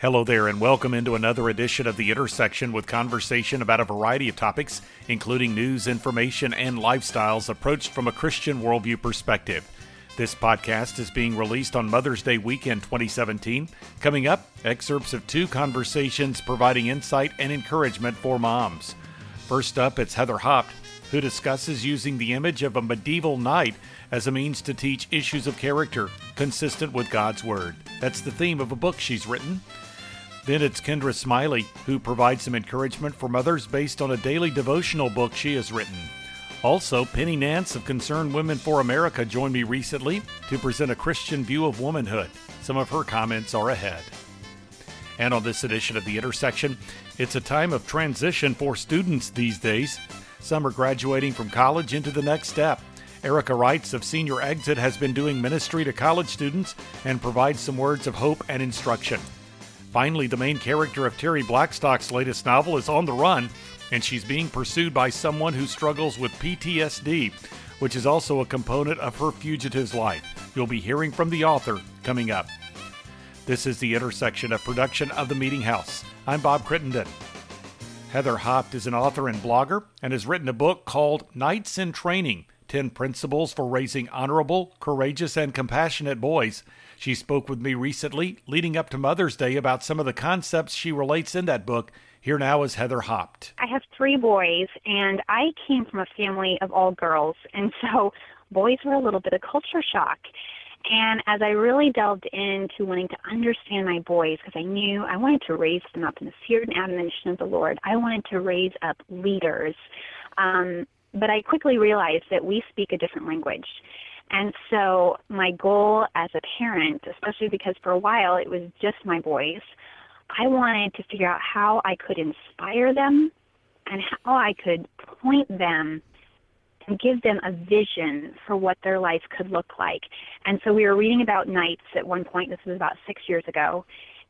Hello there, and welcome into another edition of The Intersection with conversation about a variety of topics, including news, information, and lifestyles approached from a Christian worldview perspective. This podcast is being released on Mother's Day weekend 2017. Coming up, excerpts of two conversations providing insight and encouragement for moms. First up, it's Heather Haupt, who discusses using the image of a medieval knight as a means to teach issues of character consistent with God's Word. That's the theme of a book she's written. Then it's Kendra Smiley, who provides some encouragement for mothers based on a daily devotional book she has written. Also, Penny Nance of Concerned Women for America joined me recently to present a Christian view of womanhood. Some of her comments are ahead. And on this edition of The Intersection, it's a time of transition for students these days. Some are graduating from college into the next step. Erica Reitz of Senior Exit has been doing ministry to college students and provides some words of hope and instruction. Finally, the main character of Terri Blackstock's latest novel is on the run, and she's being pursued by someone who struggles with PTSD, which is also a component of her fugitive's life. You'll be hearing from the author coming up. This is the intersection of production of The Meeting House. I'm Bob Crittenden. Heather Haupt is an author and blogger and has written a book called Knights in Training 10 Principles for Raising Honorable, Courageous, and Compassionate Boys. She spoke with me recently, leading up to Mother's Day, about some of the concepts she relates in that book. Here now is Heather Haupt. I have three boys, and I came from a family of all girls, and so boys were a little bit of culture shock. And as I really delved into wanting to understand my boys, because I knew I wanted to raise them up in the fear and admonition of the Lord, I wanted to raise up leaders. Um, but I quickly realized that we speak a different language. And so my goal as a parent, especially because for a while it was just my boys, I wanted to figure out how I could inspire them and how I could point them and give them a vision for what their life could look like. And so we were reading about knights at one point, this was about six years ago,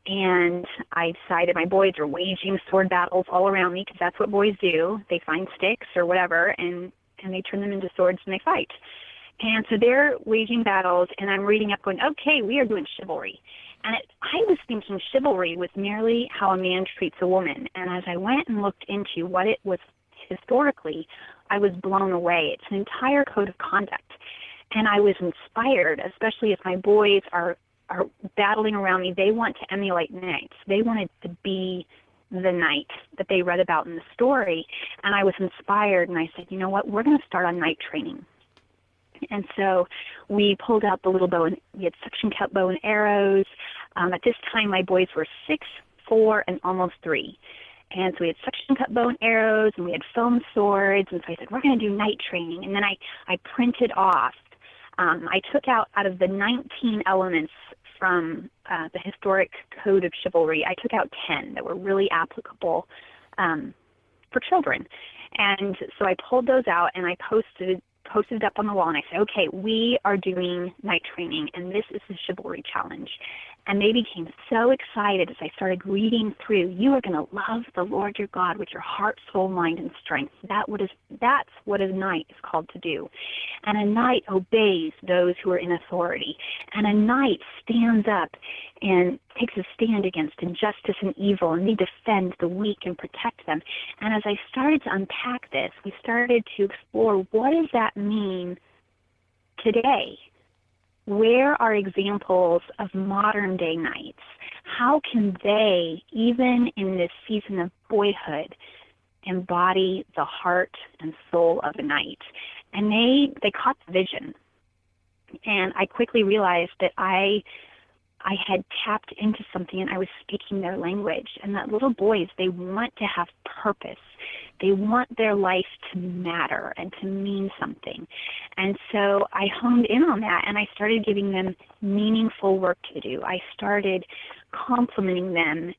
and I decided my boys were waging sword battles all around me because that's what boys do. They find sticks or whatever and and they turn them into swords and they fight. And so they're waging battles, and I'm reading up, going, okay, we are doing chivalry. And it, I was thinking chivalry was merely how a man treats a woman. And as I went and looked into what it was historically, I was blown away. It's an entire code of conduct. And I was inspired, especially as my boys are are battling around me. They want to emulate knights. They wanted to be the knight that they read about in the story. And I was inspired and I said, you know what, we're going to start on knight training. And so we pulled out the little bow and we had suction cup bow and arrows. Um, at this time, my boys were six, four, and almost three. And so we had suction cup bow and arrows, and we had foam swords. And so I said, we're going to do knight training. And then I, I printed off. Um, I took out out of the 19 elements from uh, the historic code of chivalry, I took out 10 that were really applicable um, for children. And so I pulled those out and I posted posted it up on the wall and I said, okay, we are doing knight training and this is the chivalry challenge. And they became so excited as I started reading through, you are going to love the Lord your God with your heart, soul, mind, and strength. That what is, that's what a knight is called to do. And a knight obeys those who are in authority. And a knight stands up and takes a stand against injustice and evil, and they defend the weak and protect them. And as I started to unpack this, we started to explore what does that mean today? Where are examples of modern day knights? How can they, even in this season of boyhood, embody the heart and soul of a knight? And they they caught the vision. And I quickly realized that I I had tapped into something and I was speaking their language. And that little boys, they want to have purpose. They want their life to matter and to mean something. And so I honed in on that and I started giving them meaningful work to do. I started complimenting them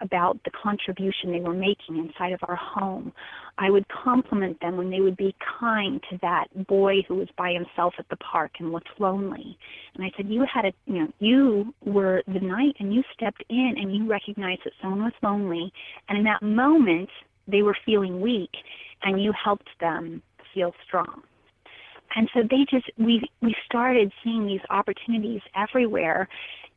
about the contribution they were making inside of our home. I would compliment them when they would be kind to that boy who was by himself at the park and looked lonely. And I said, You had a, you know, you were the knight and you stepped in and you recognized that someone was lonely. And in that moment, they were feeling weak and you helped them feel strong. And so they just, we, we started seeing these opportunities everywhere.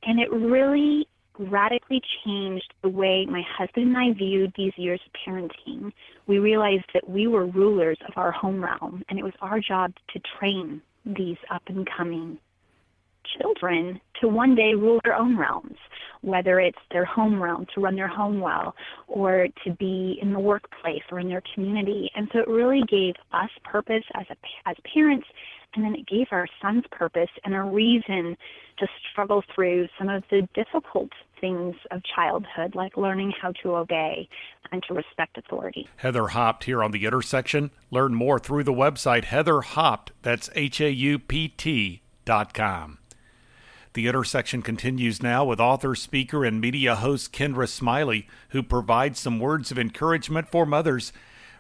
And it really radically changed the way my husband and I viewed these years of parenting. We realized that we were rulers of our home realm, and it was our job to train these up and coming children to one day rule their own realms, whether it's their home realm to run their home well or to be in the workplace or in their community. And so it really gave us purpose as a, as parents and then it gave our sons purpose and a reason to struggle through some of the difficult things of childhood, like learning how to obey and to respect authority. Heather Haupt here on the intersection. Learn more through the website Heather Haupt. That's H A U P T dot com. The intersection continues now with author, speaker, and media host Kendra Smiley, who provides some words of encouragement for mothers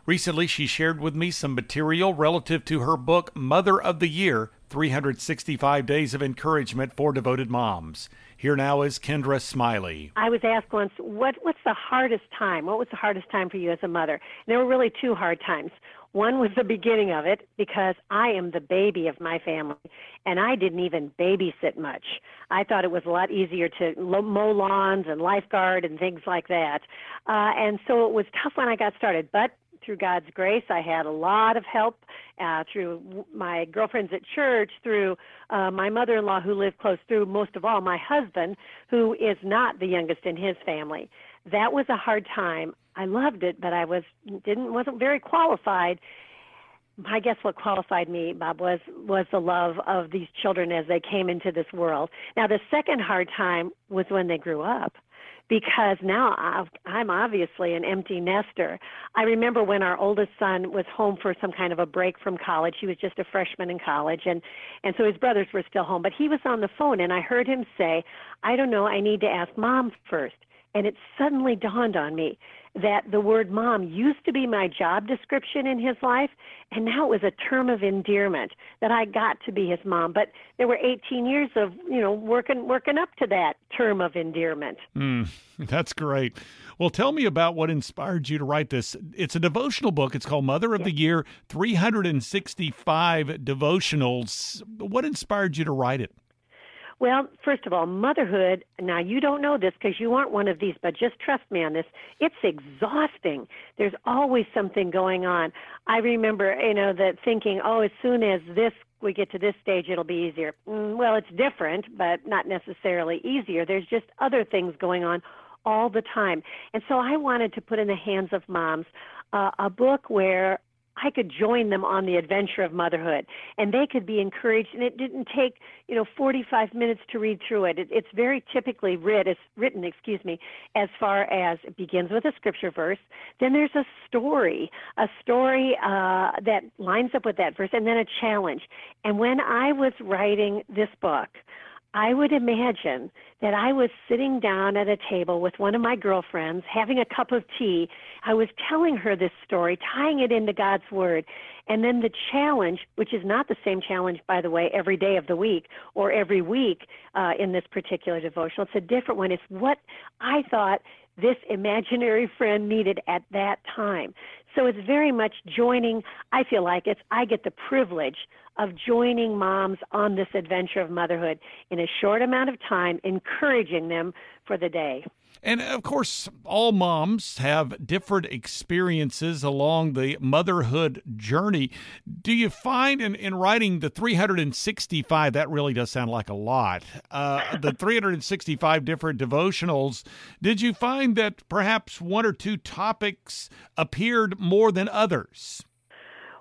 Recently, she shared with me some material relative to her book, Mother of the Year 365 Days of Encouragement for Devoted Moms. Here now is Kendra Smiley. I was asked once, what, what's the hardest time? What was the hardest time for you as a mother? And there were really two hard times. One was the beginning of it because I am the baby of my family and I didn't even babysit much. I thought it was a lot easier to mow lawns and lifeguard and things like that. Uh, and so it was tough when I got started. But through God's grace, I had a lot of help uh, through my girlfriends at church, through uh, my mother-in-law who lived close, through most of all my husband, who is not the youngest in his family. That was a hard time. I loved it, but I was didn't wasn't very qualified. I guess what qualified me, Bob, was was the love of these children as they came into this world. Now, the second hard time was when they grew up because now I'm obviously an empty nester. I remember when our oldest son was home for some kind of a break from college. He was just a freshman in college and and so his brothers were still home, but he was on the phone and I heard him say, "I don't know, I need to ask mom first. And it suddenly dawned on me that the word mom used to be my job description in his life, and now it was a term of endearment that I got to be his mom. But there were 18 years of you know working working up to that term of endearment. Mm, that's great. Well, tell me about what inspired you to write this. It's a devotional book. It's called Mother of the Year 365 Devotionals. What inspired you to write it? Well, first of all, motherhood, now you don't know this because you aren't one of these, but just trust me on this. It's exhausting. There's always something going on. I remember, you know, that thinking, oh, as soon as this we get to this stage, it'll be easier. Mm, well, it's different, but not necessarily easier. There's just other things going on all the time. And so I wanted to put in the hands of moms uh, a book where I could join them on the adventure of motherhood, and they could be encouraged. And it didn't take, you know, 45 minutes to read through it. it it's very typically writ, it's written, excuse me, as far as it begins with a scripture verse. Then there's a story, a story uh, that lines up with that verse, and then a challenge. And when I was writing this book, I would imagine that I was sitting down at a table with one of my girlfriends, having a cup of tea. I was telling her this story, tying it into God's Word. And then the challenge, which is not the same challenge, by the way, every day of the week or every week uh, in this particular devotional, it's a different one. It's what I thought this imaginary friend needed at that time. So it's very much joining, I feel like it's, I get the privilege of joining moms on this adventure of motherhood in a short amount of time, encouraging them for the day. And of course, all moms have different experiences along the motherhood journey. Do you find in, in writing the 365, that really does sound like a lot, uh, the 365 different devotionals, did you find that perhaps one or two topics appeared more than others?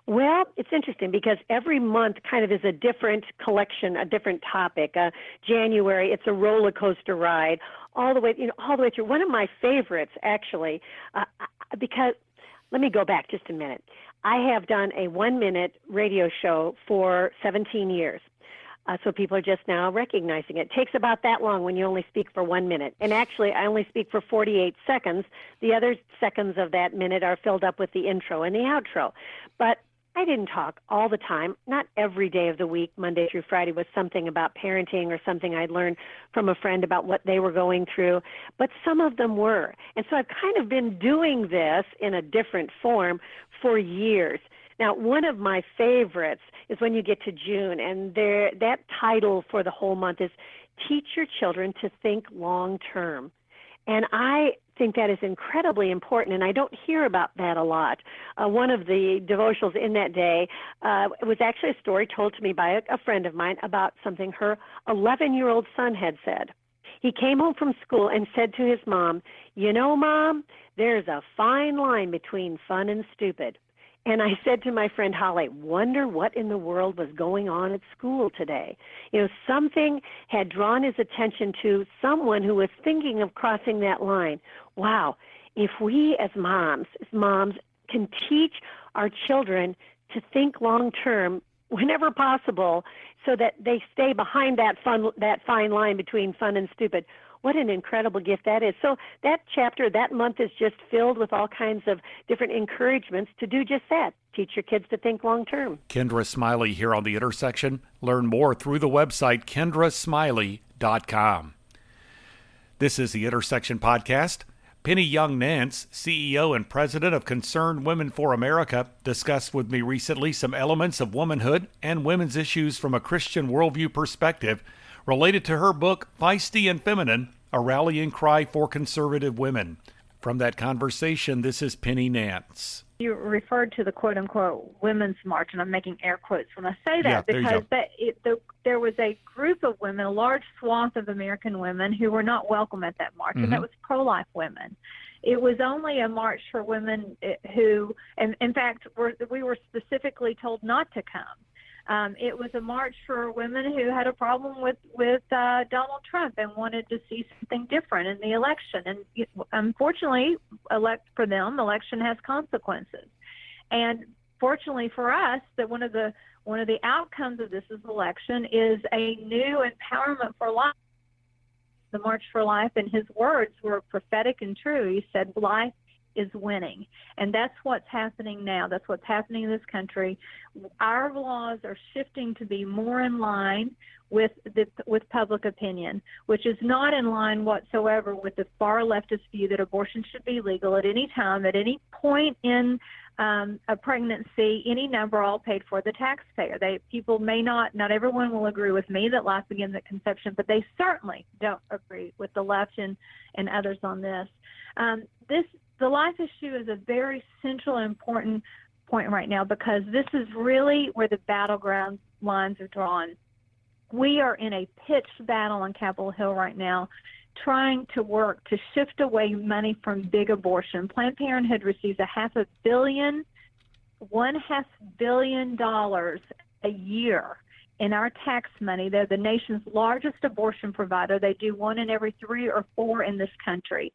Well, it's interesting because every month kind of is a different collection, a different topic. Uh, January, it's a roller coaster ride, all the way, you know, all the way through. One of my favorites, actually, uh, because let me go back just a minute. I have done a one-minute radio show for 17 years. Uh, so people are just now recognizing it. it. Takes about that long when you only speak for one minute. And actually, I only speak for 48 seconds. The other seconds of that minute are filled up with the intro and the outro. But I didn't talk all the time. Not every day of the week, Monday through Friday, was something about parenting or something I'd learned from a friend about what they were going through, but some of them were. And so I've kind of been doing this in a different form for years. Now, one of my favorites is when you get to June, and there that title for the whole month is teach your children to think long term. And I think that is incredibly important, and I don't hear about that a lot. Uh, one of the devotionals in that day uh, was actually a story told to me by a, a friend of mine about something her 11 year old son had said. He came home from school and said to his mom, You know, mom, there's a fine line between fun and stupid. And I said to my friend Holly, wonder what in the world was going on at school today. You know, something had drawn his attention to someone who was thinking of crossing that line. Wow, if we as moms, as moms can teach our children to think long term whenever possible so that they stay behind that fun that fine line between fun and stupid what an incredible gift that is. So that chapter, that month is just filled with all kinds of different encouragements to do just that. Teach your kids to think long term. Kendra Smiley here on The Intersection. Learn more through the website kendrasmiley.com. This is the Intersection Podcast. Penny Young Nance, CEO and president of Concerned Women for America, discussed with me recently some elements of womanhood and women's issues from a Christian worldview perspective related to her book, Feisty and Feminine a rallying cry for conservative women. From that conversation, this is Penny Nance. You referred to the quote unquote women's march, and I'm making air quotes when I say that yeah, because that it, the, there was a group of women, a large swath of American women, who were not welcome at that march, mm-hmm. and that was pro life women. It was only a march for women eh, who, and in fact, were, we were specifically told not to come. Um, it was a march for women who had a problem with with uh, Donald Trump and wanted to see something different in the election. And unfortunately, elect for them, election has consequences. And fortunately for us, that one of the one of the outcomes of this election is a new empowerment for life. The March for Life, and his words were prophetic and true. He said, "Life is winning. And that's what's happening now. That's what's happening in this country. Our laws are shifting to be more in line with the, with public opinion, which is not in line whatsoever with the far leftist view that abortion should be legal at any time, at any point in um, a pregnancy, any number, all paid for the taxpayer. They people may not, not everyone will agree with me that life begins at conception, but they certainly don't agree with the left and and others on this. Um, this the life issue is a very central and important point right now because this is really where the battleground lines are drawn. We are in a pitched battle on Capitol Hill right now, trying to work to shift away money from big abortion. Planned Parenthood receives a half a billion, one half billion dollars a year in our tax money. They're the nation's largest abortion provider. They do one in every three or four in this country.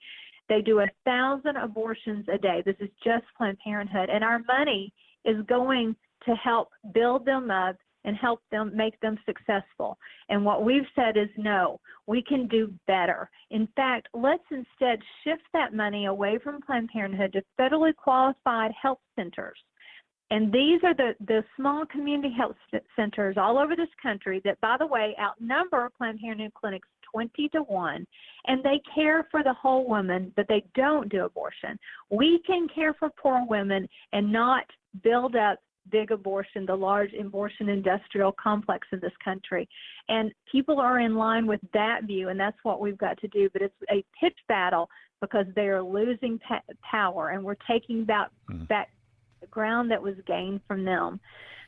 They do a thousand abortions a day. This is just Planned Parenthood. And our money is going to help build them up and help them make them successful. And what we've said is no, we can do better. In fact, let's instead shift that money away from Planned Parenthood to federally qualified health centers. And these are the, the small community health centers all over this country that, by the way, outnumber Planned Parenthood clinics 20 to 1 and they care for the whole woman, but they don't do abortion. We can care for poor women and not build up big abortion, the large abortion industrial complex in this country. And people are in line with that view, and that's what we've got to do. But it's a pitch battle because they are losing pa- power, and we're taking back, mm. back ground that was gained from them.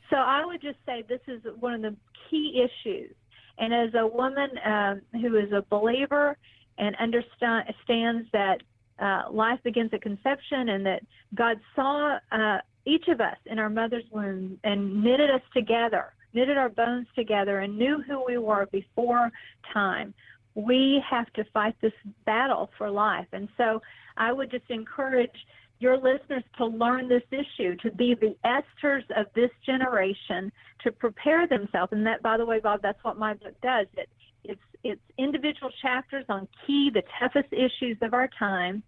So I would just say this is one of the key issues and as a woman uh, who is a believer and understands that uh, life begins at conception and that God saw uh, each of us in our mother's womb and knitted us together, knitted our bones together, and knew who we were before time. We have to fight this battle for life. And so I would just encourage your listeners to learn this issue, to be the Esthers of this generation, to prepare themselves. And that, by the way, Bob, that's what my book does. It, it's it's individual chapters on key, the toughest issues of our time,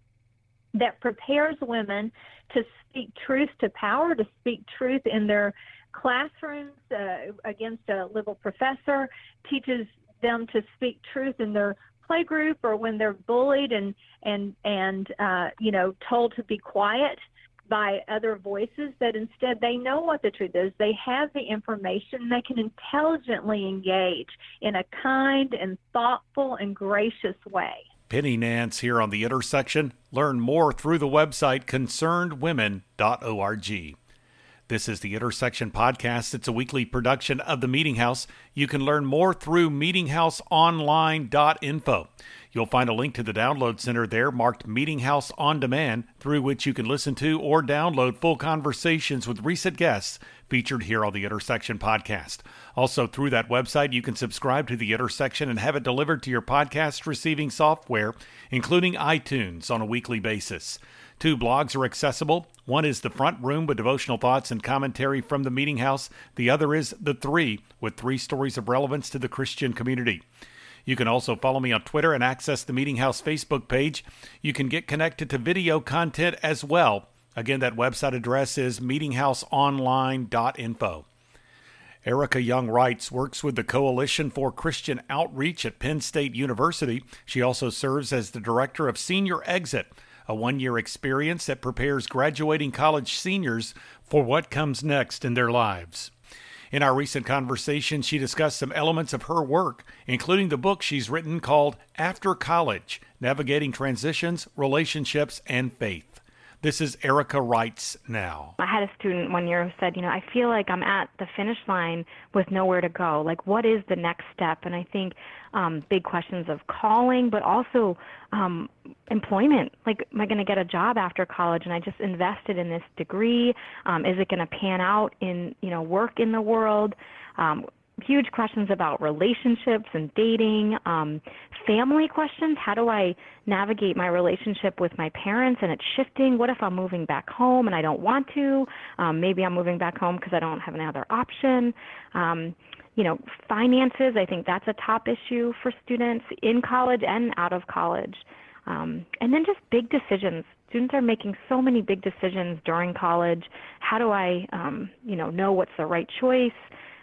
that prepares women to speak truth to power, to speak truth in their classrooms uh, against a liberal professor, teaches them to speak truth in their playgroup or when they're bullied and and and uh, you know told to be quiet by other voices that instead they know what the truth is. They have the information. They can intelligently engage in a kind and thoughtful and gracious way. Penny nance here on the intersection. Learn more through the website concernedwomen.org this is the Intersection Podcast. It's a weekly production of the Meeting House. You can learn more through meetinghouseonline.info. You'll find a link to the download center there marked Meeting House On Demand, through which you can listen to or download full conversations with recent guests featured here on the Intersection Podcast. Also, through that website, you can subscribe to the Intersection and have it delivered to your podcast receiving software, including iTunes, on a weekly basis. Two blogs are accessible. One is The Front Room with devotional thoughts and commentary from the Meeting House. The other is The Three with three stories of relevance to the Christian community. You can also follow me on Twitter and access the Meeting House Facebook page. You can get connected to video content as well. Again, that website address is meetinghouseonline.info. Erica Young Reitz works with the Coalition for Christian Outreach at Penn State University. She also serves as the director of Senior Exit, a one year experience that prepares graduating college seniors for what comes next in their lives. In our recent conversation, she discussed some elements of her work, including the book she's written called After College Navigating Transitions, Relationships, and Faith. This is Erica Reitz now. I had a student one year who said, you know, I feel like I'm at the finish line with nowhere to go. Like, what is the next step? And I think um, big questions of calling, but also um, employment. Like, am I going to get a job after college? And I just invested in this degree. Um, is it going to pan out in, you know, work in the world? Um, huge questions about relationships and dating, um, family questions. How do I navigate my relationship with my parents and it's shifting? What if I'm moving back home and I don't want to? Um, maybe I'm moving back home because I don't have another option. Um, you know, finances, I think that's a top issue for students in college and out of college. Um, and then just big decisions. Students are making so many big decisions during college. How do I, um, you know, know what's the right choice?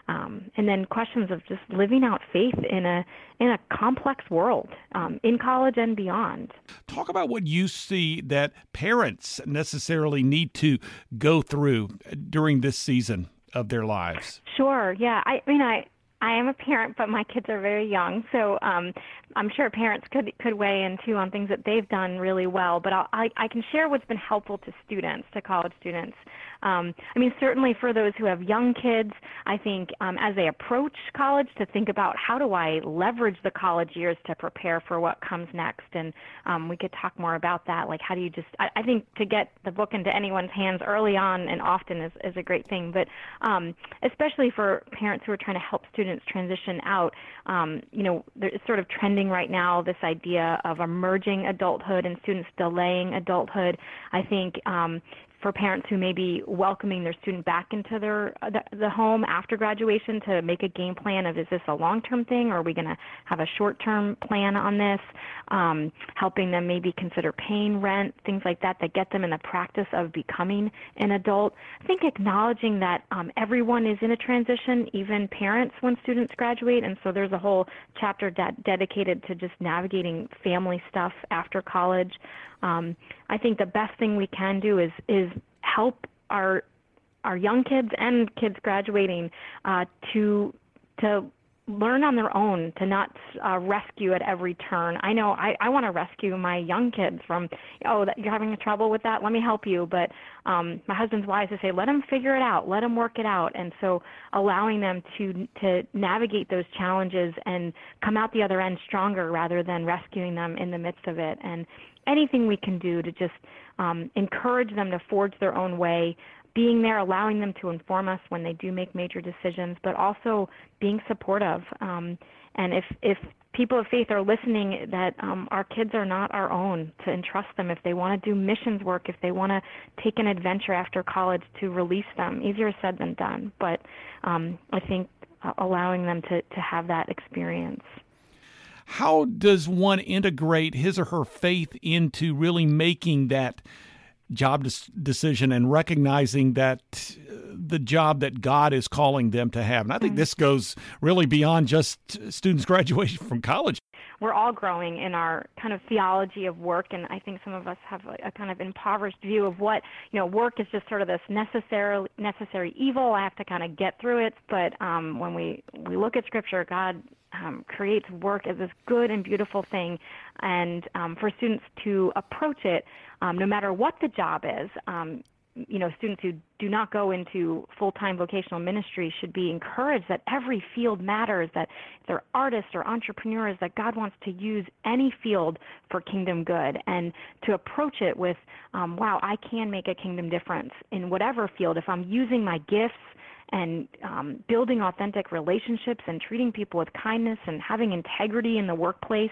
Um, and then questions of just living out faith in a in a complex world um, in college and beyond. Talk about what you see that parents necessarily need to go through during this season of their lives. Sure. Yeah. I, I mean, I I am a parent, but my kids are very young, so um, I'm sure parents could could weigh in too on things that they've done really well. But I'll, I I can share what's been helpful to students, to college students. Um, I mean, certainly for those who have young kids, I think um, as they approach college, to think about how do I leverage the college years to prepare for what comes next, and um, we could talk more about that. Like, how do you just? I, I think to get the book into anyone's hands early on and often is is a great thing, but um, especially for parents who are trying to help students transition out. Um, you know, there's sort of trending right now this idea of emerging adulthood and students delaying adulthood. I think um, for parents who may be welcoming their student back into their the, the home after graduation to make a game plan of is this a long-term thing? Or are we going to have a short-term plan on this? Um, helping them maybe consider paying rent things like that that get them in the practice of becoming an adult. I think acknowledging that um, everyone is in a transition even parents when students graduate and so there's a whole chapter de- dedicated to just navigating family stuff after college um, I think the best thing we can do is is help our our young kids and kids graduating uh, to to learn on their own to not uh, rescue at every turn. I know I, I want to rescue my young kids from, oh, that you're having a trouble with that. Let me help you. But um, my husband's wise to say, let them figure it out, let them work it out. And so allowing them to to navigate those challenges and come out the other end stronger rather than rescuing them in the midst of it. And anything we can do to just um, encourage them to forge their own way, being there, allowing them to inform us when they do make major decisions, but also being supportive. Um, and if if people of faith are listening, that um, our kids are not our own to entrust them. If they want to do missions work, if they want to take an adventure after college, to release them. Easier said than done, but um, I think uh, allowing them to to have that experience how does one integrate his or her faith into really making that job decision and recognizing that uh, the job that God is calling them to have. And I think mm-hmm. this goes really beyond just students graduating from college. we're all growing in our kind of theology of work, and I think some of us have a, a kind of impoverished view of what you know work is just sort of this necessary necessary evil. I have to kind of get through it, but um, when we we look at Scripture, God um, creates work as this good and beautiful thing, and um, for students to approach it, um, no matter what the job is, um, you know, students who do not go into full-time vocational ministry should be encouraged that every field matters, that if they're artists or entrepreneurs, that God wants to use any field for kingdom good, and to approach it with, um, wow, I can make a kingdom difference in whatever field. If I'm using my gifts and um, building authentic relationships and treating people with kindness and having integrity in the workplace.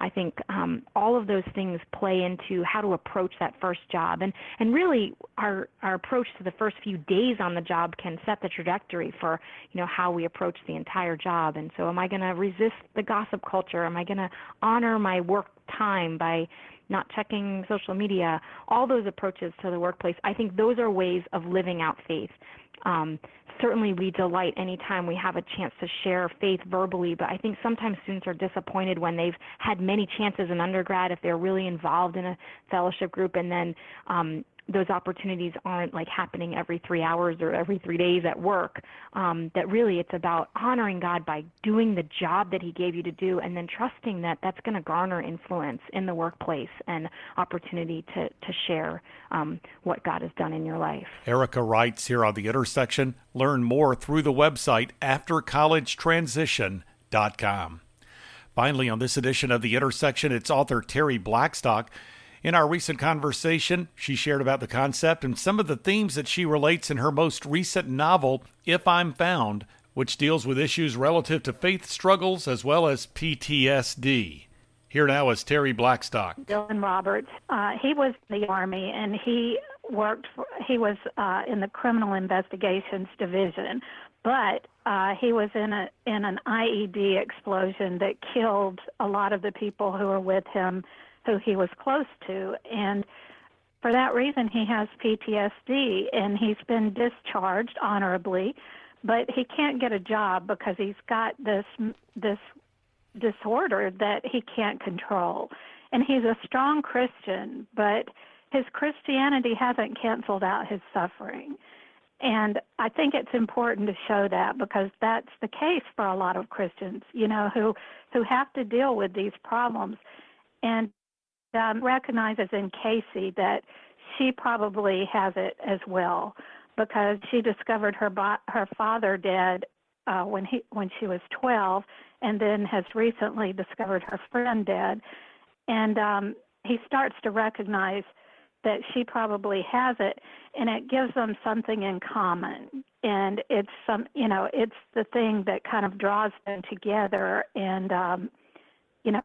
I think um, all of those things play into how to approach that first job, and and really our our approach to the first few days on the job can set the trajectory for you know how we approach the entire job. And so, am I going to resist the gossip culture? Am I going to honor my work time by not checking social media, all those approaches to the workplace, I think those are ways of living out faith. Um, certainly, we delight anytime we have a chance to share faith verbally, but I think sometimes students are disappointed when they've had many chances in undergrad if they're really involved in a fellowship group and then um, those opportunities aren't like happening every three hours or every three days at work. Um, that really it's about honoring God by doing the job that He gave you to do, and then trusting that that's going to garner influence in the workplace and opportunity to to share um, what God has done in your life. Erica Reitz here on the intersection. Learn more through the website aftercollegetransition.com. Finally, on this edition of The Intersection, it's author Terri Blackstock in our recent conversation, she shared about the concept and some of the themes that she relates in her most recent novel, If I'm Found, which deals with issues relative to faith struggles as well as PTSD. Here now is Terri Blackstock. Dylan Roberts. Uh, he was in the Army and he worked for, he was uh, in the Criminal Investigations Division, but uh, he was in a in an IED explosion that killed a lot of the people who were with him who he was close to. And for that reason, he has PTSD and he's been discharged honorably, but he can't get a job because he's got this this disorder that he can't control. And he's a strong Christian, but his Christianity hasn't canceled out his suffering. And I think it's important to show that because that's the case for a lot of Christians, you know, who who have to deal with these problems. And um, recognizes in Casey that she probably has it as well because she discovered her bo- her father dead uh, when he when she was 12, and then has recently discovered her friend dead, and um, he starts to recognize that she probably has it, and it gives them something in common, and it's some you know it's the thing that kind of draws them together, and um, you know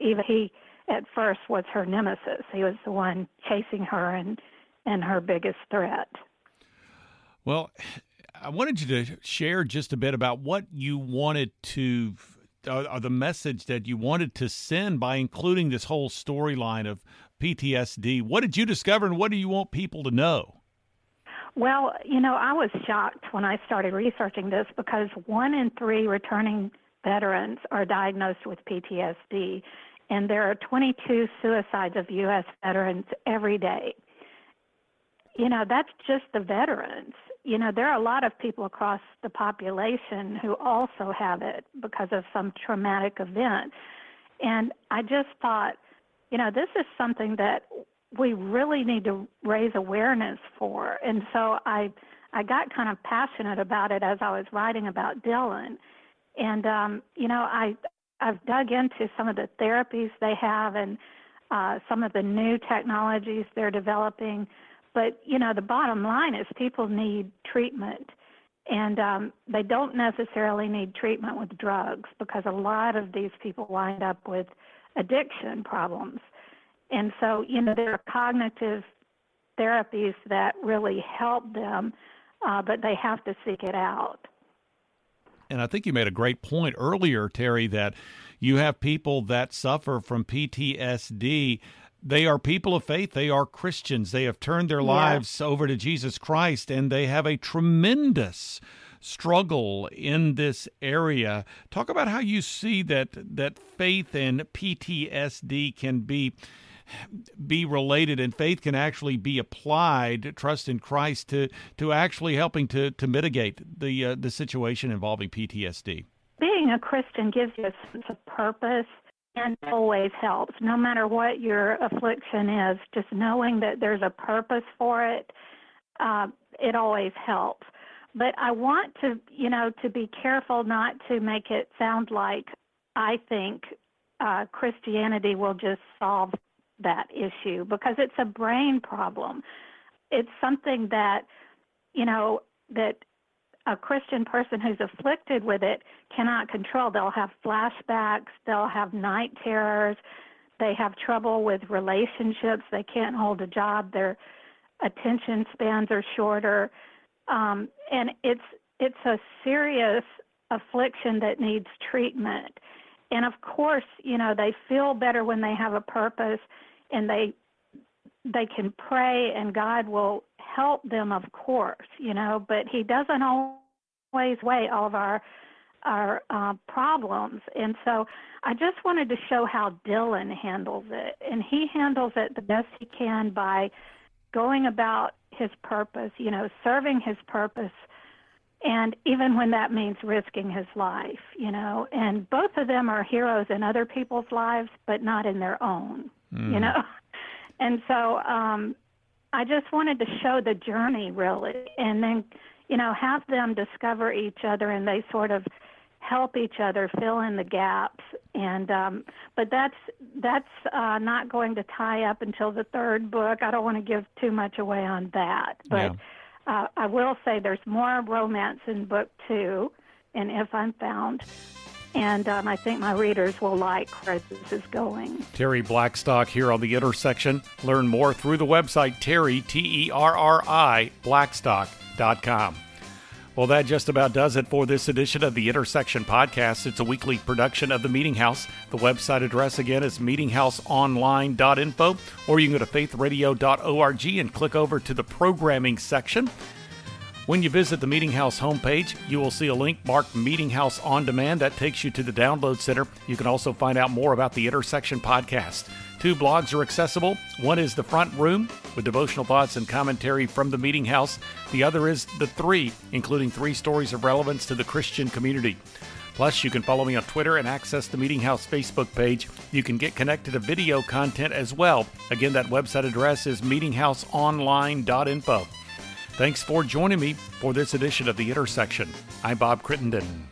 even he at first was her nemesis. He was the one chasing her and and her biggest threat. Well, I wanted you to share just a bit about what you wanted to uh, or the message that you wanted to send by including this whole storyline of PTSD. What did you discover and what do you want people to know? Well, you know, I was shocked when I started researching this because one in three returning veterans are diagnosed with PTSD and there are 22 suicides of U.S. veterans every day. You know, that's just the veterans. You know, there are a lot of people across the population who also have it because of some traumatic event. And I just thought, you know, this is something that we really need to raise awareness for. And so I I got kind of passionate about it as I was writing about Dylan. And um, you know, I I've dug into some of the therapies they have and uh, some of the new technologies they're developing. But you know, the bottom line is people need treatment, and um, they don't necessarily need treatment with drugs because a lot of these people wind up with addiction problems. And so, you know, there are cognitive therapies that really help them, uh, but they have to seek it out. And I think you made a great point earlier, Terri, that you have people that suffer from PTSD. They are people of faith. They are Christians. They have turned their lives over to Jesus Christ, and they have a tremendous struggle in this area. Talk about how you see that that faith and PTSD can be be related and faith can actually be applied trust in christ to to actually helping to to mitigate the uh, the situation involving ptsd being a christian gives you a sense of purpose and always helps. No matter what your affliction is just knowing that there's a purpose for it uh, it always helps. But i want to you know to be careful not to make it sound like i think uh, christianity will just solve that issue because it's a brain problem it's something that you know that a Christian person who's afflicted with it cannot control. They'll have flashbacks, they'll have night terrors, they have trouble with relationships, they can't hold a job, their attention spans are shorter. Um, and it's it's a serious affliction that needs treatment. And of course, you know, they feel better when they have a purpose and they they can pray and God will help them, of course, you know, but He doesn't always weigh all of our our uh, problems. And so I just wanted to show how Dylan handles it. And he handles it the best he can by going about his purpose, you know, serving his purpose. And even when that means risking his life, you know, and both of them are heroes in other people's lives, but not in their own, mm. you know. And so um, I just wanted to show the journey really, and then you know have them discover each other, and they sort of help each other fill in the gaps. And um, but that's that's uh, not going to tie up until the third book. I don't want to give too much away on that, but. Yeah. Uh, I will say there's more romance in book two, in If I'm Found, and um, I think my readers will like where this is going. Terri Blackstock here on the intersection. Learn more through the website Terri T E R R I Blackstock.com. Well, that just about does it for this edition of the Intersection Podcast. It's a weekly production of the Meeting House. The website address again is meetinghouseonline.info, or you can go to faithradio.org and click over to the programming section. When you visit the Meeting House homepage, you will see a link marked Meeting House On Demand that takes you to the download center. You can also find out more about the Intersection podcast. Two blogs are accessible. One is The Front Room, with devotional thoughts and commentary from the Meeting House. The other is The Three, including three stories of relevance to the Christian community. Plus, you can follow me on Twitter and access the Meeting House Facebook page. You can get connected to video content as well. Again, that website address is meetinghouseonline.info. Thanks for joining me for this edition of The Intersection. I'm Bob Crittenden.